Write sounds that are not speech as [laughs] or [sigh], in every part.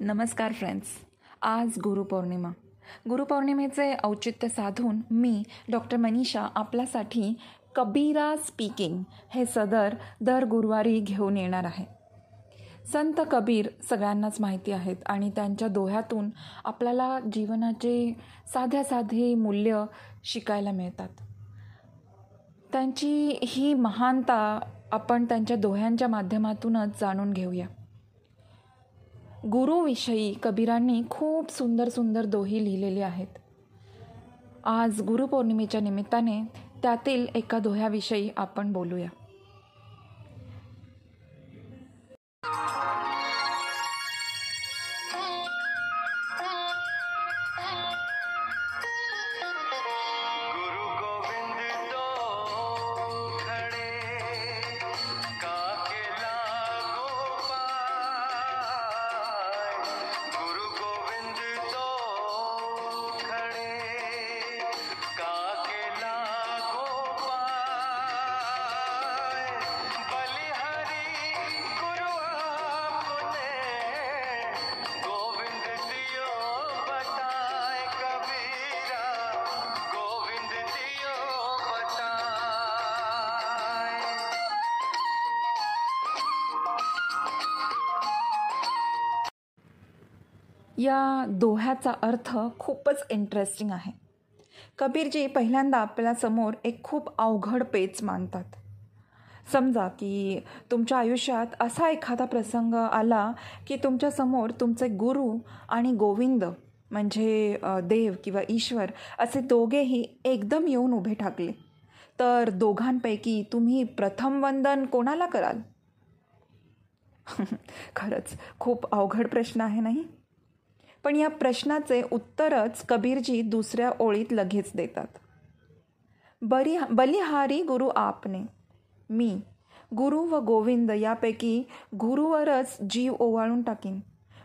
नमस्कार फ्रेंड्स आज गुरुपौर्णिमा गुरुपौर्णिमेचे औचित्य साधून मी डॉक्टर मनीषा आपल्यासाठी कबीरा स्पीकिंग हे सदर दर गुरुवारी घेऊन येणार आहे. संत कबीर सगळ्यांनाच माहिती आहेत आणि त्यांच्या दोह्यातून आपल्याला जीवनाचे साध्या साधे मूल्य शिकायला मिळतात. त्यांची ही महानता आपण त्यांच्या दोह्यांच्या माध्यमातूनच जाणून घेऊया. गुरुविषयी कबीरांनी खूप सुंदर सुंदर दोही लिहिलेली आहेत. आज गुरुपौर्णिमेच्या निमित्ताने त्यातील एका दोह्याविषयी आपण बोलूया. या दोह्याचा अर्थ खूपच इंटरेस्टिंग आहे. कबीरजी पहिल्यांदा आपल्यासमोर एक खूप अवघड पेच मांडतात. समजा की तुमच्या आयुष्यात असा एखादा प्रसंग आला की तुमच्यासमोर तुमचे गुरु आणि गोविंद म्हणजे देव किंवा ईश्वर असे दोघेही एकदम येऊन उभे ठाकले. तर दोघांपैकी तुम्ही प्रथम वंदन कोणाला कराल? [laughs] खरंच खूप अवघड प्रश्न आहे नाही? पण या प्रश्नाचे उत्तरच कबीरजी दुसऱ्या ओळीत लगेच देतात. बरी बलिहारी गुरु आपने मी गुरु व गोविंद यापैकी गुरुवरच जीव ओवाळून टाकीन.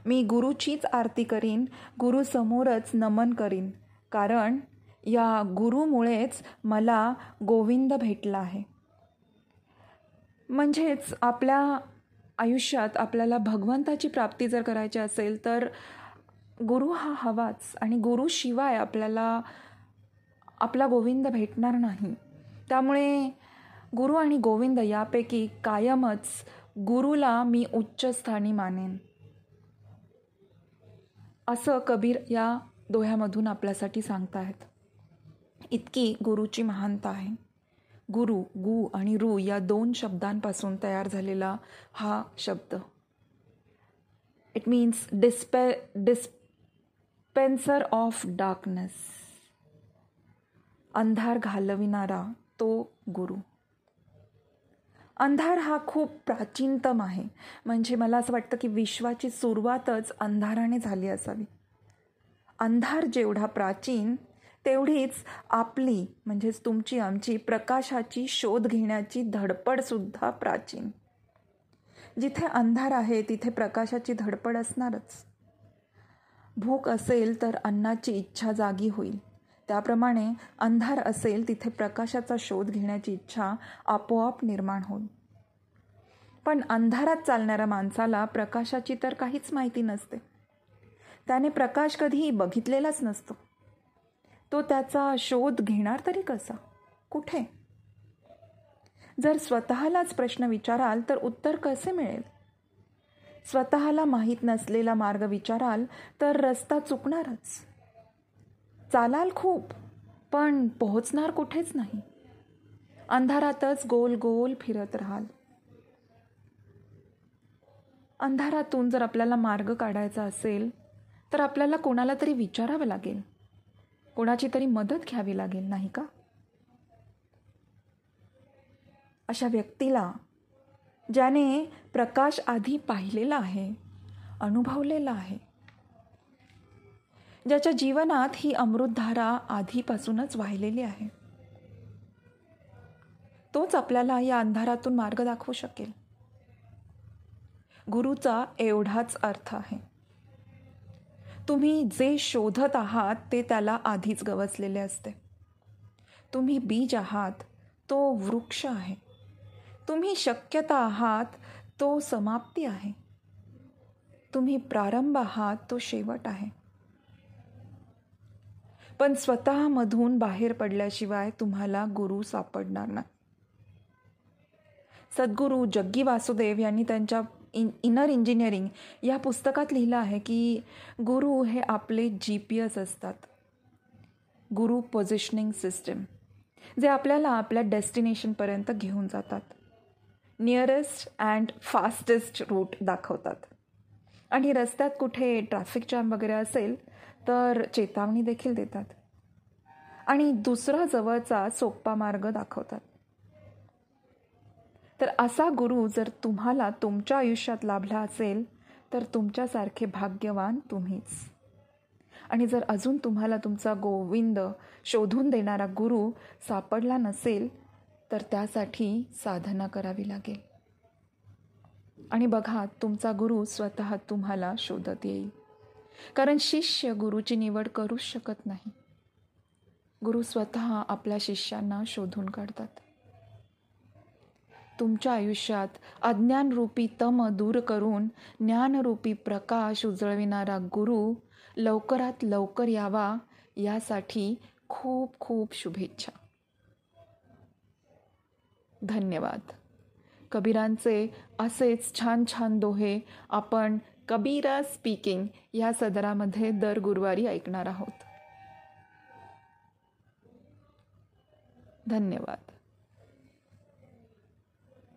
मी गुरुचीच आरती करीन गुरुसमोरच नमन करीन. कारण या गुरुमुळेच मला गोविंद भेटला आहे. म्हणजेच आपल्या आयुष्यात आपल्याला भगवंताची प्राप्ती जर करायची असेल तर गुरु हा हवाच आणि गुरुशिवाय आपल्याला आपला गोविंद भेटणार नाही. त्यामुळे गुरु आणि गोविंद यापैकी कायमच गुरुला मी उच्च स्थानी मानेन. असं कबीर या दोह्यामधून आपल्यासाठी सांगतायत इतकी गुरुची महानता आहे. गुरु गु आणि रु या दोन शब्दांपासून तयार झालेला हा शब्द. It means despair dispenser of darkness अंधार घालविणारा तो गुरु. अंधार हा खूप प्राचीनतम आहे. म्हणजे मला असं वाटतं की विश्वाची सुरुवातच अंधाराने झाली असावी. अंधार जेवढा प्राचीन तेवढीच आपली म्हणजेच तुमची आमची प्रकाशाची शोध घेण्याची धडपडसुद्धा प्राचीन. जिथे अंधार आहे तिथे प्रकाशाची धडपड असणारच. भूक असेल तर अन्नाची इच्छा जागी होईल. त्याप्रमाणे अंधार असेल तिथे प्रकाशाचा शोध घेण्याची इच्छा आपोआप निर्माण होईल. पण अंधारात चालणाऱ्या माणसाला प्रकाशाची तर काहीच माहिती नसते. त्याने प्रकाश कधीही बघितलेलाच नसतो. तो त्याचा शोध घेणार तरी कसा? कुठे? जर स्वतःलाच प्रश्न विचाराल तर उत्तर कसे मिळेल? स्वतःला माहीत नसलेला मार्ग विचाराल तर रस्ता चुकणारच. चालाल खूप पण पोहोचणार कुठेच नाही. अंधारातच गोल गोल फिरत राहाल. अंधारातून जर आपल्याला मार्ग काढायचा असेल तर आपल्याला कोणाला तरी विचारावं लागेल. कोणाची तरी मदत घ्यावी लागेल नाही का? अशा व्यक्तीला ज्याने प्रकाश आधी पाहिलेला आहे अनुभवलेला आहे ज्याच्या जीवनात ही अमृतधारा आधीपासूनच वाहिलेली आहे तोच आपल्याला या अंधारातून मार्ग दाखवू शकेल. गुरुचा एवढाच अर्थ आहे. तुम्ही जे शोधत आहात ते त्याला आधीच गवसलेले असते. तुम्ही बीज आहात तो वृक्ष आहे. तुम्ही शक्यता आहात तो समाप्ती आहे. तुम्ही प्रारंभ आहात तो शेवट आहे. पण स्वतःमधून बाहेर पडल्याशिवाय तुम्हाला गुरु सापडणार नाही. सद्गुरू जग्गी वासुदेव यांनी त्यांच्या इन इनर इंजिनिअरिंग या पुस्तकात लिहिलं आहे की गुरु हे आपले जी पी एस असतात. गुरु पोझिशनिंग सिस्टम जे आपल्याला आपल्या डेस्टिनेशनपर्यंत घेऊन जातात. नियरेस्ट अँड फास्टेस्ट रूट दाखवतात. आणि रस्त्यात कुठे ट्रॅफिक जॅम वगैरे असेल तर चेतावणी देखील देतात. आणि दुसरा जवळचा सोप्पा मार्ग दाखवतात. तर असा गुरु जर तुम्हाला तुमच्या आयुष्यात लाभला असेल तर तुमच्यासारखे भाग्यवान तुम्हीच. आणि जर अजून तुम्हाला तुमचा गोविंद शोधून देणारा गुरु सापडला नसेल तर त्यासाठी साधना करावी लागेल. आणि बघा तुमचा गुरु स्वतः तुम्हाला शोधत येईल. कारण शिष्य गुरुची निवड करूच शकत नाही. गुरु स्वतः आपल्या शिष्यांना शोधून काढतात. तुमच्या आयुष्यात अज्ञानरूपी तम दूर करून ज्ञानरूपी प्रकाश उजळविणारा गुरु लवकरात लवकर यावा यासाठी खूप खूप शुभेच्छा. धन्यवाद. कबीरांचे असेच छान छान दोहे आपण कबीरा स्पीकिंग या सदरामध्ये दर गुरुवारी ऐकणार आहोत. धन्यवाद.